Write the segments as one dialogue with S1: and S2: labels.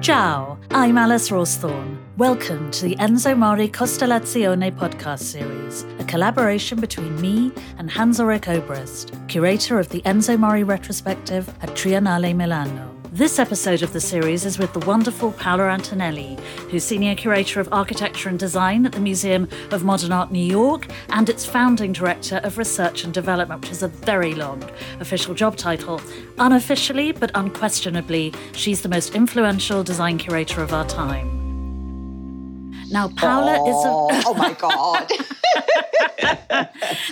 S1: Ciao, I'm Alice Rawsthorne. Welcome to the Enzo Mari Costellazione podcast series, a collaboration between me and Hans Ulrich Obrist, curator of the Enzo Mari retrospective at Triennale Milano. This episode of the series is with the wonderful Paola Antonelli, who's Senior Curator of Architecture and Design at the Museum of Modern Art New York and its founding Director of Research and Development, which is a very long official job title. Unofficially, but unquestionably, she's the most influential design curator of our time. Now, Paola
S2: oh,
S1: is
S2: a. oh my God.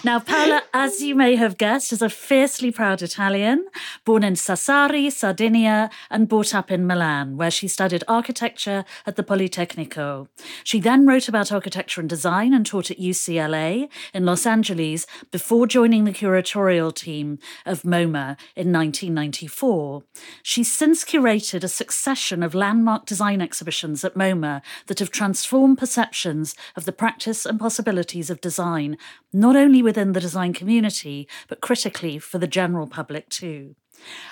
S1: now, Paola, as you may have guessed, is a fiercely proud Italian, born in Sassari, Sardinia, and brought up in Milan, where she studied architecture at the Politecnico. She then wrote about architecture and design and taught at UCLA in Los Angeles before joining the curatorial team of MoMA in 1994. She's since curated a succession of landmark design exhibitions at MoMA that have transformed perceptions of the practice and possibilities of design, not only within the design community, but critically for the general public too.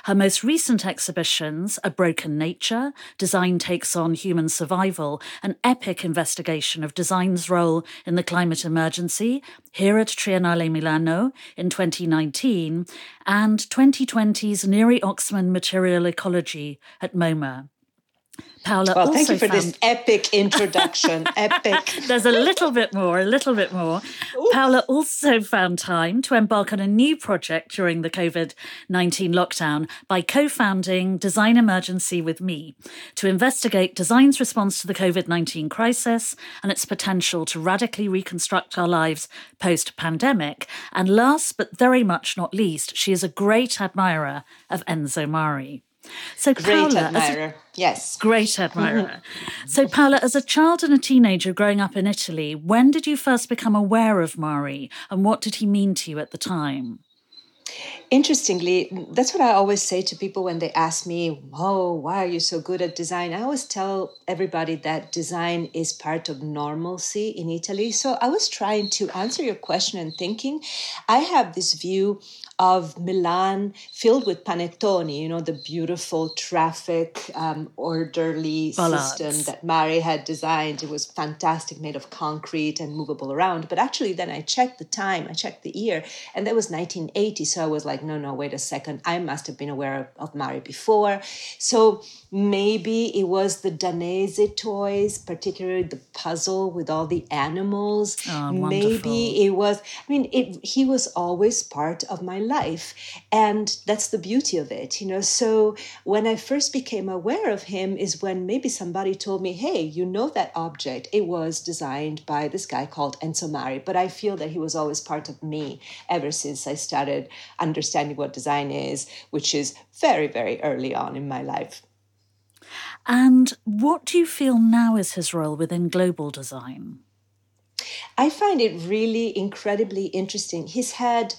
S1: Her most recent exhibitions, A Broken Nature, Design Takes on Human Survival, an epic investigation of design's role in the climate emergency, here at Triennale Milano in 2019, and 2020's Neri Oxman Material Ecology at MoMA. Paola
S2: well, thank you for
S1: found...
S2: this epic introduction. epic.
S1: There's a little bit more, a little bit more. Ooh. Paola also found time to embark on a new project during the COVID 19 lockdown by co founding Design Emergency with me to investigate design's response to the COVID 19 crisis and its potential to radically reconstruct our lives post pandemic. And last but very much not least, she is a great admirer of Enzo Mari.
S2: So great Paola, admirer. A, yes.
S1: Great admirer. Mm-hmm. so Paola, as a child and a teenager growing up in Italy, when did you first become aware of Mari and what did he mean to you at the time?
S2: Interestingly, that's what I always say to people when they ask me, Oh, why are you so good at design? I always tell everybody that design is part of normalcy in Italy. So I was trying to answer your question and thinking, I have this view of Milan filled with panettoni, you know, the beautiful traffic, um, orderly system that Mari had designed. It was fantastic, made of concrete and movable around. But actually, then I checked the time, I checked the year, and that was 1980. So I was like, no, no, wait a second. I must have been aware of, of Mari before. So maybe it was the Danese toys, particularly the puzzle with all the animals.
S1: Oh,
S2: maybe it was, I mean, it, he was always part of my life. And that's the beauty of it, you know. So when I first became aware of him is when maybe somebody told me, hey, you know that object, it was designed by this guy called Enzo Mari. But I feel that he was always part of me ever since I started understanding what design is, which is very, very early on in my life.
S1: And what do you feel now is his role within global design?
S2: I find it really incredibly interesting. He's had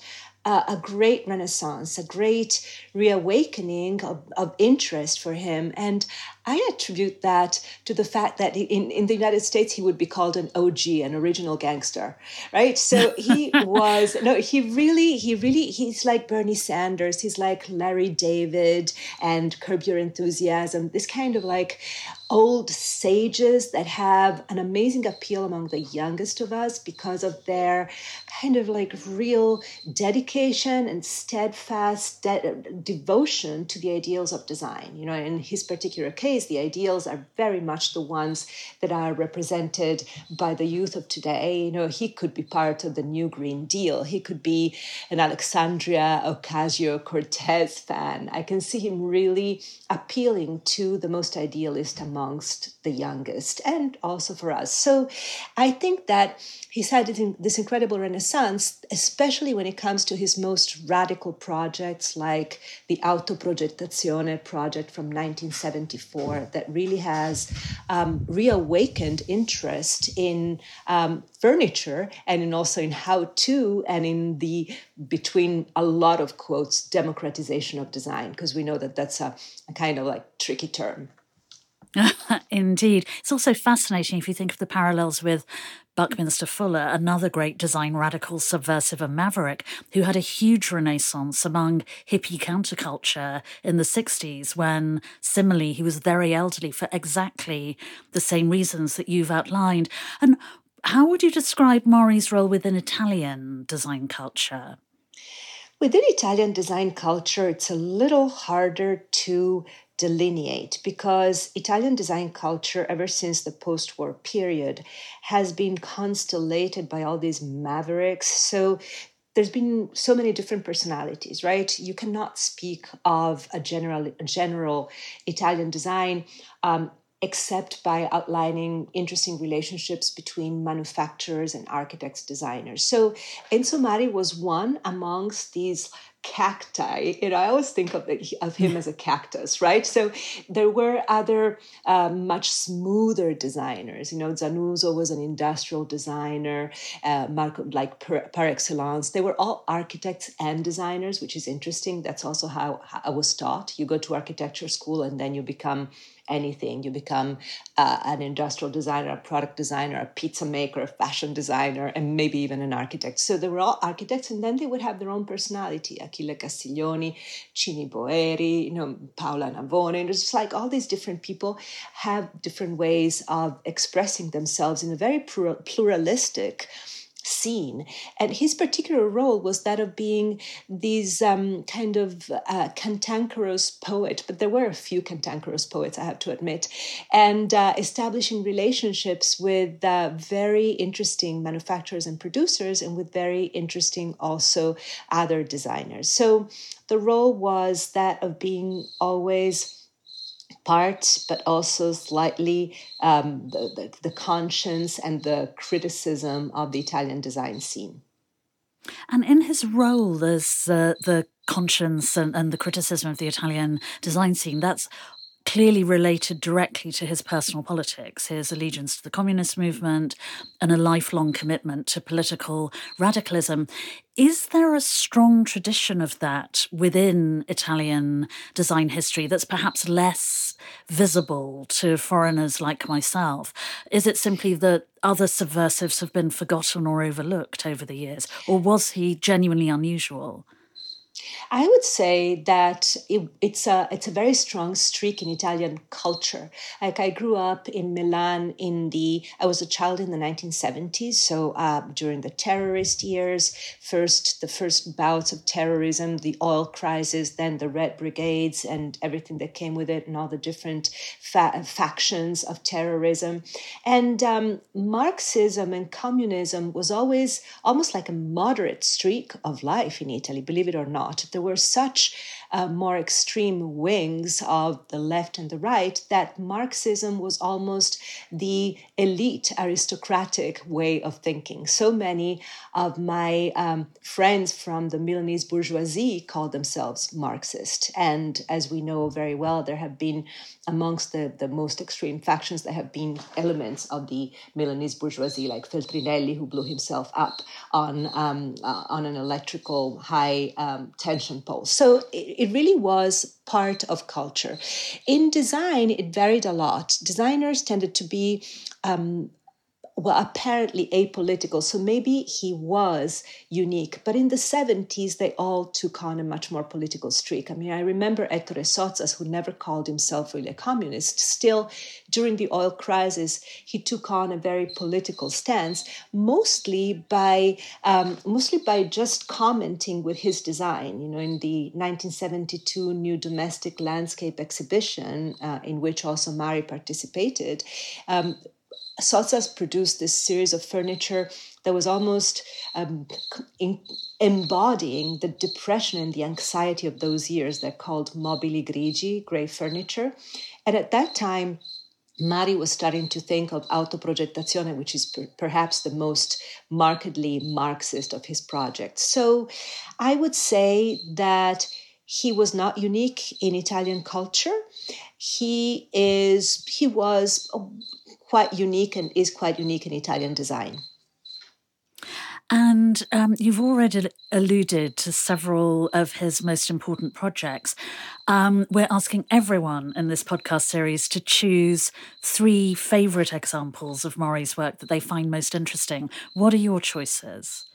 S2: uh, a great renaissance, a great reawakening of, of interest for him. And I attribute that to the fact that in, in the United States, he would be called an OG, an original gangster, right? So he was, no, he really, he really, he's like Bernie Sanders, he's like Larry David and Curb Your Enthusiasm, this kind of like old sages that have an amazing appeal among the youngest of us because of their kind of like real dedication and steadfast de- devotion to the ideals of design. You know, in his particular case, the ideals are very much the ones that are represented by the youth of today. You know, he could be part of the New Green Deal, he could be an Alexandria Ocasio Cortez fan. I can see him really appealing to the most idealist amongst the youngest and also for us. So I think that he's had this incredible renaissance, especially when it comes to his most radical projects like the Autoprogettazione project from 1974 that really has um, reawakened interest in um, furniture and in also in how to and in the between a lot of quotes democratization of design because we know that that's a, a kind of like tricky term
S1: Indeed. It's also fascinating if you think of the parallels with Buckminster Fuller, another great design radical, subversive, and maverick, who had a huge renaissance among hippie counterculture in the 60s when, similarly, he was very elderly for exactly the same reasons that you've outlined. And how would you describe Mari's role within Italian design culture?
S2: Within Italian design culture, it's a little harder to delineate because Italian design culture, ever since the post war period, has been constellated by all these mavericks. So there's been so many different personalities, right? You cannot speak of a general, a general Italian design. Um, except by outlining interesting relationships between manufacturers and architects designers so enzo mari was one amongst these cacti. You know, I always think of, it, of him as a cactus, right? So there were other uh, much smoother designers. You know, Zanuso was an industrial designer, uh, Marco, like per, par excellence. They were all architects and designers, which is interesting. That's also how I was taught. You go to architecture school and then you become anything. You become uh, an industrial designer, a product designer, a pizza maker, a fashion designer, and maybe even an architect. So they were all architects, and then they would have their own personality. Achille Castiglioni, Cini Boeri, you know, Paola Navone. And it's just like all these different people have different ways of expressing themselves in a very pluralistic scene. And his particular role was that of being these um, kind of uh, cantankerous poet, but there were a few cantankerous poets, I have to admit, and uh, establishing relationships with uh, very interesting manufacturers and producers, and with very interesting also other designers. So the role was that of being always part, but also slightly um, the, the, the conscience and the criticism of the Italian design scene.
S1: And in his role, as uh, the conscience and, and the criticism of the Italian design scene. That's clearly related directly to his personal politics, his allegiance to the communist movement, and a lifelong commitment to political radicalism. Is there a strong tradition of that within Italian design history that's perhaps less visible to foreigners like myself? Is it simply that other subversives have been forgotten or overlooked over the years, or was he genuinely unusual?
S2: I would say that it, it's a it's a very strong streak in Italian culture. Like I grew up in Milan in the I was a child in the 1970s, so uh, during the terrorist years, first the first bouts of terrorism, the oil crisis, then the Red Brigades and everything that came with it, and all the different fa- factions of terrorism, and um, Marxism and communism was always almost like a moderate streak of life in Italy, believe it or not not. There were such uh, more extreme wings of the left and the right that Marxism was almost the elite aristocratic way of thinking. So many of my um, friends from the Milanese bourgeoisie called themselves Marxist. And as we know very well, there have been amongst the, the most extreme factions, there have been elements of the Milanese bourgeoisie, like Feltrinelli, who blew himself up on, um, uh, on an electrical high um, tension poles. So it, it really was part of culture. In design, it varied a lot. Designers tended to be um, were apparently apolitical. So maybe he was unique. But in the 70s, they all took on a much more political streak. I mean, I remember Ettore Sottsass, who never called himself really a communist, still during the oil crisis, he took on a very political stance, mostly by um, mostly by just commenting with his design. You know, in the 1972 New Domestic Landscape exhibition, uh, in which also Mari participated, um, Sottsass produced this series of furniture that was almost um, in, embodying the depression and the anxiety of those years. They're called mobili grigi, gray furniture. And at that time, Mari was starting to think of autoprogettazione, which is per- perhaps the most markedly Marxist of his projects. So I would say that he was not unique in Italian culture. He is he was quite unique and is quite unique in Italian design.
S1: And um, you've already alluded to several of his most important projects. Um, we're asking everyone in this podcast series to choose three favourite examples of Mari's work that they find most interesting. What are your choices?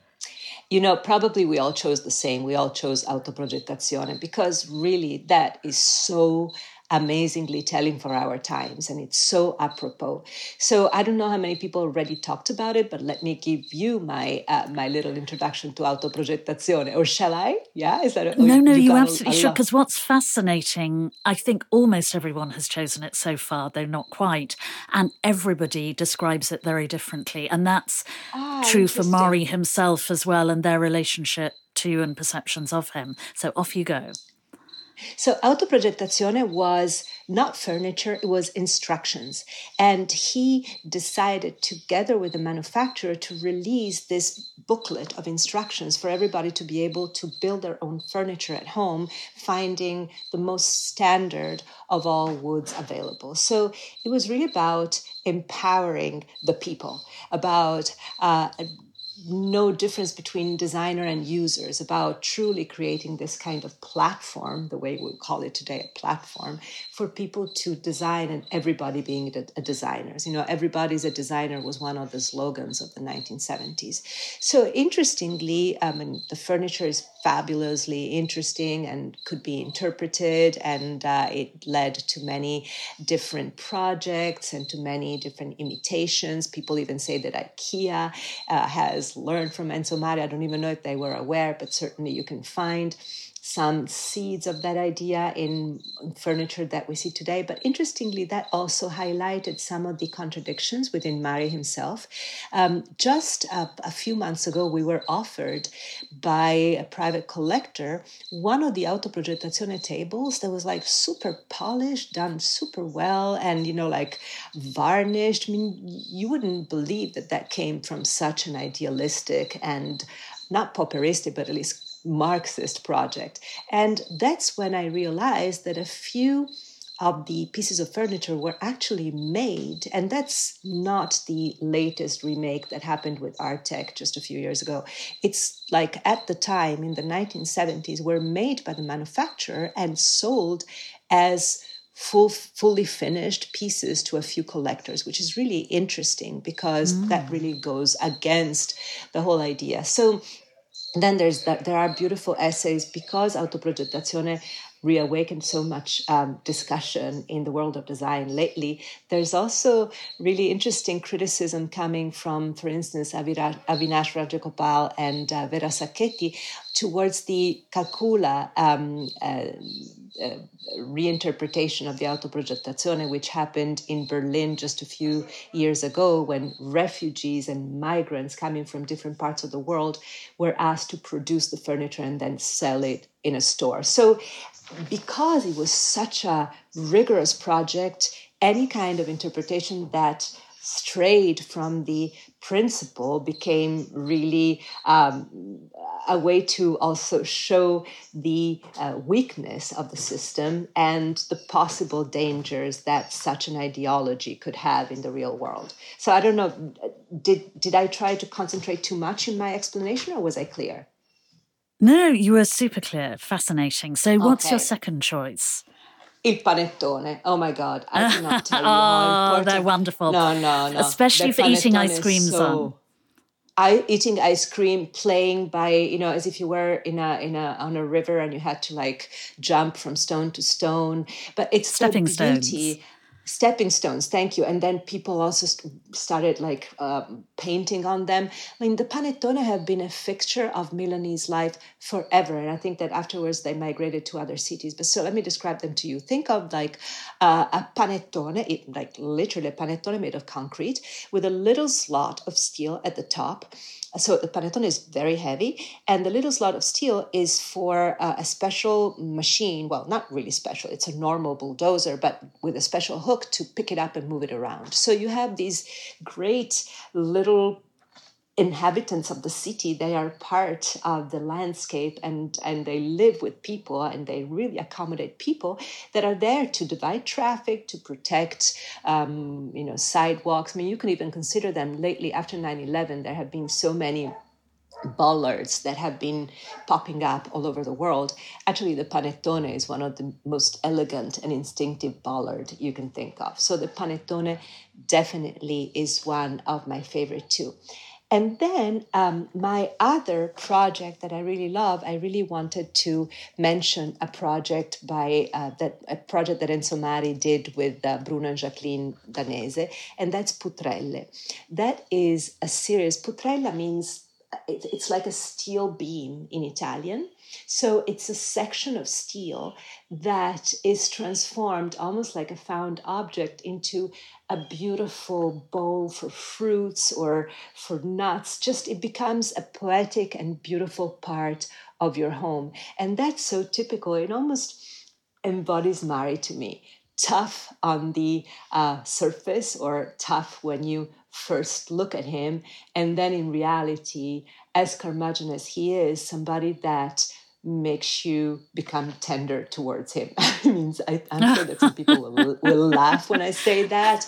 S2: You know, probably we all chose the same. We all chose autoprogettazione because really that is so amazingly telling for our times and it's so apropos. So i don't know how many people already talked about it but let me give you my uh, my little introduction to autoprogettazione or shall i? Yeah is that
S1: a, no no you, you absolutely should because what's fascinating i think almost everyone has chosen it so far though not quite and everybody describes it very differently and that's ah, true for mari himself as well and their relationship to and perceptions of him. So off you go
S2: so autoprogettazione was not furniture, it was instructions. And he decided together with the manufacturer to release this booklet of instructions for everybody to be able to build their own furniture at home, finding the most standard of all woods available. So it was really about empowering the people, about uh, no difference between designer and users about truly creating this kind of platform the way we call it today a platform for people to design and everybody being a, designers you know everybody's a designer was one of the slogans of the 1970s so interestingly um, the furniture is fabulously interesting and could be interpreted and uh, it led to many different projects and to many different imitations people even say that ikea uh, has learned from Enzo Mari. I don't even know if they were aware, but certainly you can find some seeds of that idea in furniture that we see today. But interestingly, that also highlighted some of the contradictions within Mari himself. Um, just a, a, few months ago, we were offered by a private collector one of the autoprogettazione tables that was like super polished, done super well, and you know, like varnished. I mean, you wouldn't believe that that came from such an idealistic and not pauperistic, but at least Marxist project. And that's when I realized that a few of the pieces of furniture were actually made, and that's not the latest remake that happened with Artek just a few years ago. It's like at the time in the 1970s were made by the manufacturer and sold as full fully finished pieces to a few collectors which is really interesting because mm. that really goes against the whole idea so then there's that there are beautiful essays because autoprogettazione reawakened so much um, discussion in the world of design lately. There's also really interesting criticism coming from, for instance, Avinash Rajagopal and uh, Vera Sacchetti towards the Cucula um, uh, uh, reinterpretation of the autoprogettazione, which happened in Berlin just a few years ago when refugees and migrants coming from different parts of the world were asked to produce the furniture and then sell it in a store. So, because it was such a rigorous project, any kind of interpretation that strayed from the principle became really um, a way to also show the uh, weakness of the system and the possible dangers that such an ideology could have in the real world. So I don't know, did did I try to concentrate too much in my explanation, or was I clear?
S1: No, you were super clear. Fascinating. So, what's okay. your second choice?
S2: Il panettone. Oh my God. I cannot tell you.
S1: Oh, they're wonderful.
S2: No, no, no.
S1: Especially for eating ice cream so,
S2: I eating ice cream, playing by you know as if you were in a in a on a river and you had to like jump from stone to stone. But it's
S1: stepping
S2: so
S1: beauty.
S2: stones stepping stones thank you. And then people also st- started like um, painting on them. I mean the panettone have been a fixture of milanese life forever and i think that afterwards they migrated to other cities. But so let me describe them to you. Think of like uh, a panettone it, like literally a panettone made of concrete with a little slot of steel at the top. So the panettone is very heavy, and the little slot of steel is for uh, a special machine. Well, not really special, it's a normal bulldozer, but with a special hook to pick it up and move it around. So you have these great little inhabitants of the city they are part of the landscape and and they live with people and they really accommodate people that are there to divide traffic to protect um, you know sidewalks i mean you can even consider them lately after 9-11 there have been so many bollards that have been popping up all over the world. Actually, the panettone is one of the most elegant and instinctive bollard you can think of. So the panettone definitely is one of my favorite too. And then um, my other project that I really love, I really wanted to mention a project by uh, that a project that Enzo Mari did with uh, Bruno and Jacqueline Danese, and that's Putrelle. That is a series. Putrella means it's like a steel beam in Italian. So it's a section of steel that is transformed almost like a found object into a beautiful bowl for fruits or for nuts. Just it becomes a poetic and beautiful part of your home. And that's so typical. It almost embodies Mari to me. Tough on the uh, surface or tough when you first look at him. And then in reality, as curmudgeon as he is, somebody that makes you become tender towards him. I mean, I, am sure that some people will, will laugh when I say that,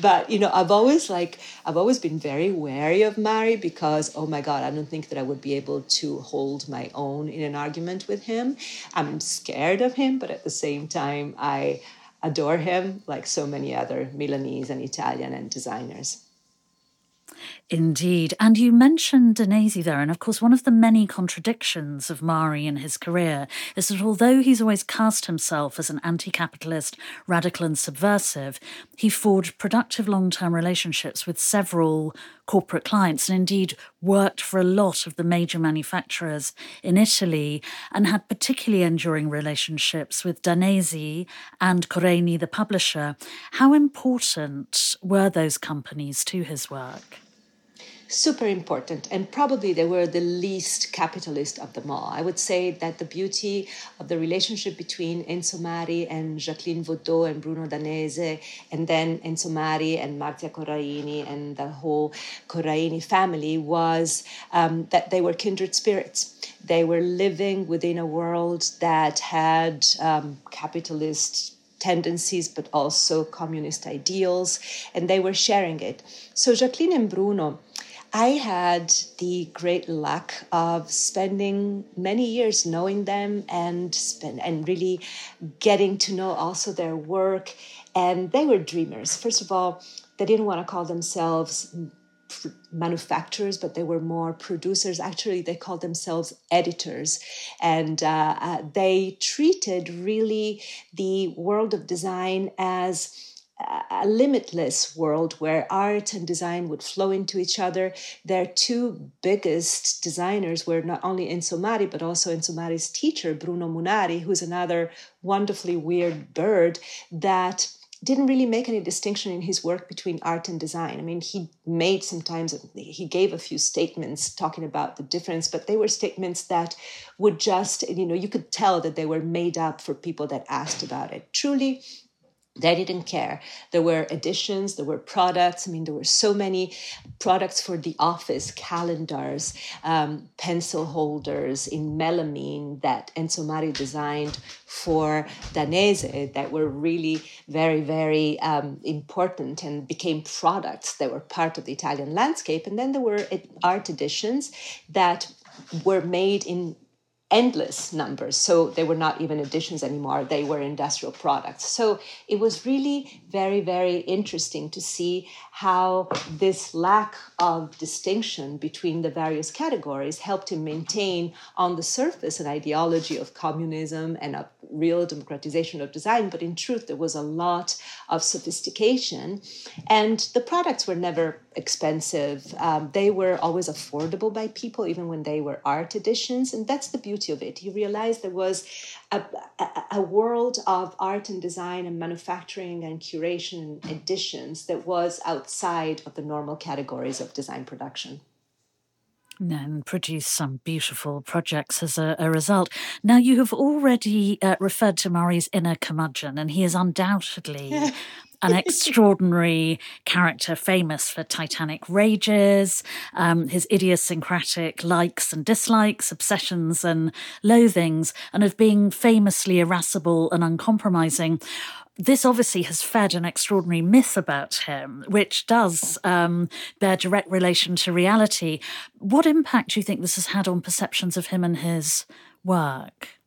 S2: but you know, I've always like I've always been very wary of Mari because oh my god, I don't think that I would be able to hold my own in an argument with him. I'm scared of him, but at the same time, I adore him like so many other Milanese and Italian and designers.
S1: Indeed. And you mentioned Danese there. And of course, one of the many contradictions of Mari in his career is that although he's always cast himself as an anti capitalist, radical, and subversive, he forged productive long term relationships with several corporate clients and indeed worked for a lot of the major manufacturers in Italy and had particularly enduring relationships with Danese and Corraini, the publisher. How important were those companies to his work?
S2: Super important and probably they were the least capitalist of them all. I would say that the beauty of the relationship between enzo mari and jacqueline vodoz and bruno danese and then enzo mari and marzia corraini and the whole corraini family was um, that they were kindred spirits. They were living within a world that had um, capitalist tendencies but also communist ideals and they were sharing it. So jacqueline and bruno I had the great luck of spending many years knowing them and spend and really getting to know also their work. And they were dreamers. First of all, they didn't want to call themselves manufacturers, but they were more producers. Actually, they called themselves editors. And uh, uh, they treated really the world of design as a limitless world where art and design would flow into each other. Their two biggest designers were not only Enzo Mari, but also Enzo Mari's teacher, Bruno Munari, who's another wonderfully weird bird that didn't really make any distinction in his work between art and design. I mean, he made sometimes, he gave a few statements talking about the difference, but they were statements that would just, you know, you could tell that they were made up for people that asked about it. Truly, they didn't care. There were editions, there were products. I mean, there were so many products for the office, calendars, um, pencil holders in melamine that Enzo Mari designed for Danese that were really very, very um, important and became products that were part of the Italian landscape. And then there were art editions that were made in endless numbers. So they were not even editions anymore, they were industrial products. So it was really very, very interesting to see how this lack of distinction between the various categories helped him maintain on the surface an ideology of communism and a real democratization of design. But in truth, there was a lot of sophistication. And the products were never expensive. Um, they were always affordable by people, even when they were art editions. And that's the beauty of it. You realize there was a, a, a world of art and design and manufacturing and curation and editions that was outside of the normal categories of design production
S1: and produce some beautiful projects as a, a result. Now, you have already uh, referred to Mari's inner curmudgeon, and he is undoubtedly an extraordinary character famous for Titanic rages, um, his idiosyncratic likes and dislikes, obsessions and loathings, and of being famously irascible and uncompromising. this obviously has fed an extraordinary myth about him, which does um, bear direct relation to reality. What impact do you think this has had on perceptions of him and his work?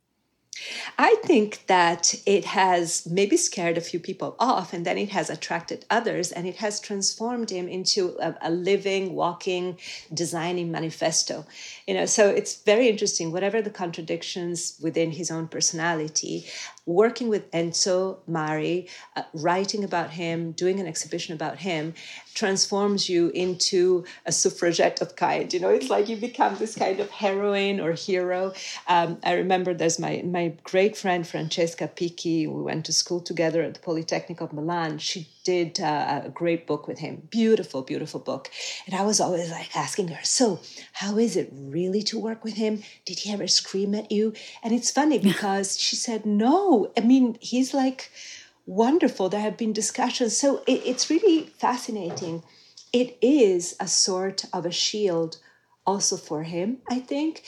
S2: I think that it has maybe scared a few people off and then it has attracted others and it has transformed him into a, a, living, walking, designing manifesto. You know, so it's very interesting, whatever the contradictions within his own personality, working with Enzo Mari, uh, writing about him, doing an exhibition about him, transforms you into a suffragette of kind. You know, it's like you become this kind of heroine or hero. Um, I remember there's my my great friend Francesca Picchi. We went to school together at the Polytechnic of Milan. She did uh, a great book with him, beautiful, beautiful book. And I was always like asking her, "So, how is it really to work with him? Did he ever scream at you?" And it's funny because she said, "No." I mean, he's like wonderful. There have been discussions. So it, it's really fascinating. It is a sort of a shield also for him, I think.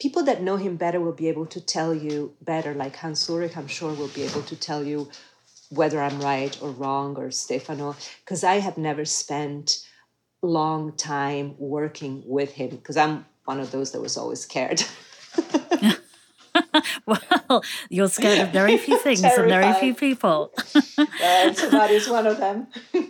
S2: People that know him better will be able to tell you better, like Hans Ulrich, I'm sure, will be able to tell you whether I'm right or wrong, or Stefano, because I have never spent long time working with him, because I'm one of those that was always scared.
S1: well, you're scared of very few things and very few people.
S2: and so that is one of them.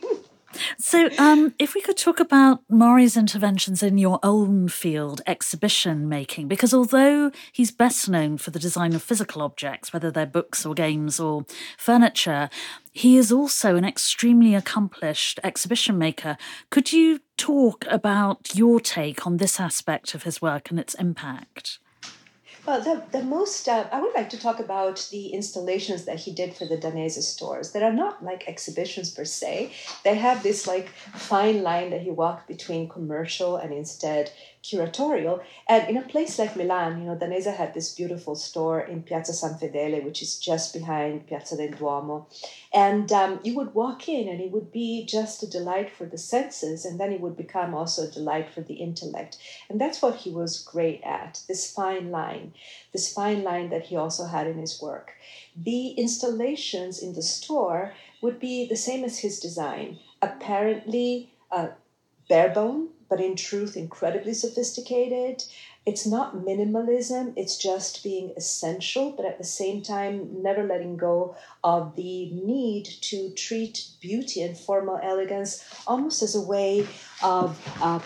S1: So, um, if we could talk about Mari's interventions in your own field, exhibition making, because although he's best known for the design of physical objects, whether they're books or games or furniture, he is also an extremely accomplished exhibition maker. Could you talk about your take on this aspect of his work and its impact?
S2: Well, the, the most, uh, I would like to talk about the installations that he did for the Danese stores that are not like exhibitions per se. They have this like fine line that he walked between commercial and instead curatorial. And in a place like Milan, you know, Danese had this beautiful store in Piazza San Fedele, which is just behind Piazza del Duomo. And um, you would walk in and it would be just a delight for the senses, and then it would become also a delight for the intellect. And that's what he was great at this fine line, this fine line that he also had in his work. The installations in the store would be the same as his design, apparently uh, barebone but in truth, incredibly sophisticated. It's not minimalism, it's just being essential, but at the same time, never letting go of the need to treat beauty and formal elegance almost as a way of, uh,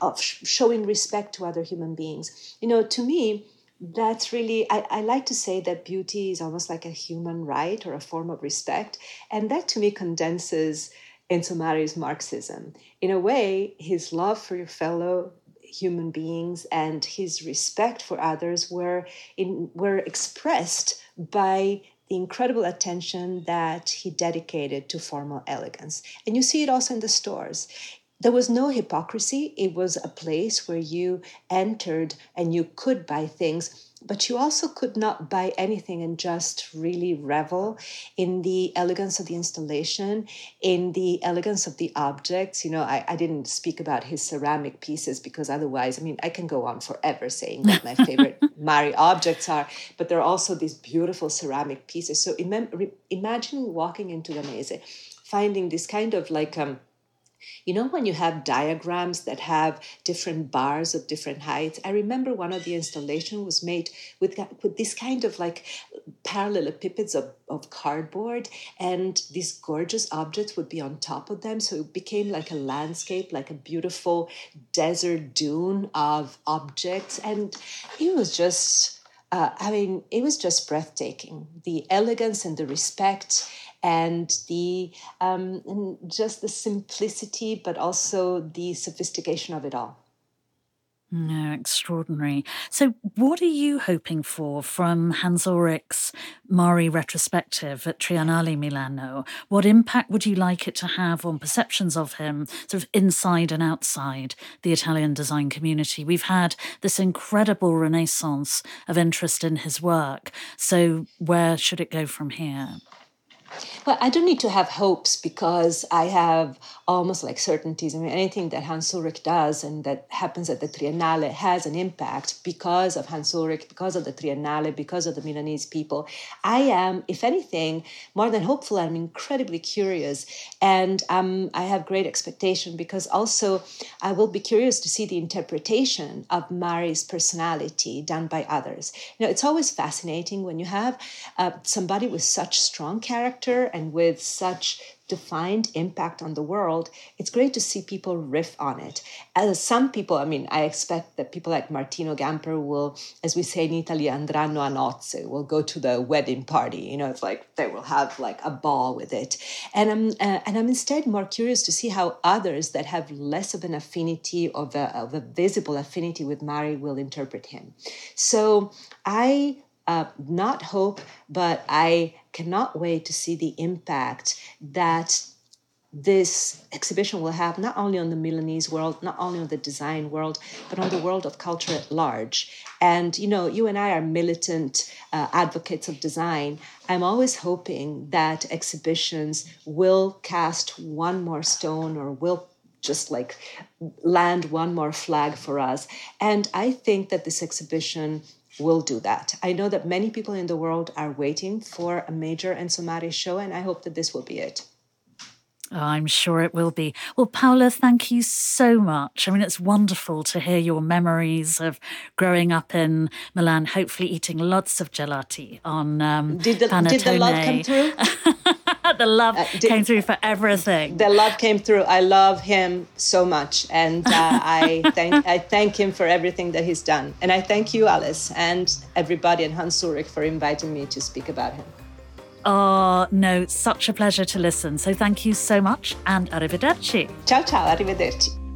S2: of showing respect to other human beings. You know, to me, that's really I, I like to say that beauty is almost like a human right or a form of respect and that to me condenses Enzo Mari's Marxism. In a way, his love for your fellow human beings and his respect for others were in, were expressed by the incredible attention that he dedicated to formal elegance. And you see it also in the stores. There was no hypocrisy. It was a place where you entered and you could buy things but you also could not buy anything and just really revel in the elegance of the installation, in the elegance of the objects. You know, I, I didn't speak about his ceramic pieces because otherwise, I mean, I can go on forever saying that my favorite Mari objects are, but there are also these beautiful ceramic pieces. So imagine walking into Danese, finding this kind of like, um, you know, when you have diagrams that have different bars of different heights, I remember one of the installation was made with, with this kind of like parallelopipeds of, of cardboard, and these gorgeous objects would be on top of them. So it became like a landscape, like a beautiful desert dune of objects. And it was just, uh, I mean, it was just breathtaking. The elegance and the respect and the um, and just the simplicity, but also the sophistication of it all.
S1: No, extraordinary. So, what are you hoping for from Hans Ulrich's Mari retrospective at Triennale Milano? What impact would you like it to have on perceptions of him, sort of inside and outside the Italian design community? We've had this incredible renaissance of interest in his work. So, where should it go from here?
S2: Well, I don't need to have hopes because I have almost like certainties. I mean, anything that Hans Ulrich does and that happens at the Triennale has an impact because of Hans Ulrich, because of the Triennale, because of the Milanese people. I am, if anything, more than hopeful. I'm incredibly curious, and um, I have great expectation because also I will be curious to see the interpretation of Mari's personality done by others. You know, it's always fascinating when you have uh, somebody with such strong character and with such defined impact on the world, it's great to see people riff on it. As some people, I mean, I expect that people like Martino Gamper will, as we say in Italy, andranno a nozze, will go to the wedding party. You know, it's like they will have like a ball with it. And I'm, uh, and I'm instead more curious to see how others that have less of an affinity, of a, of a visible affinity with Mari will interpret him. So I uh, not hope, but I cannot wait to see the impact that this exhibition will have not only on the Milanese world, not only on the design world, but on the world of culture at large. And you know, you and I are militant uh, advocates of design. I'm always hoping that exhibitions will cast one more stone or will just like land one more flag for us. And I think that this exhibition will do that. I know that many people in the world are waiting for a major Enzo Mari show, and I hope that this will be it.
S1: Oh, I'm sure it will be. Well, Paola, thank you so much. I mean, it's wonderful to hear your memories of growing up in Milan, hopefully eating lots of gelati on um,
S2: did the, Did the love come through?
S1: the love uh, did, came through for everything.
S2: The love came through. I love him so much, and uh, I thank I thank him for everything that he's done, and I thank you, Alice, and everybody and Hans Ulrich for inviting me to speak about him.
S1: Oh, no, such a pleasure to listen. So thank you so much and arrivederci.
S2: Ciao, ciao, arrivederci.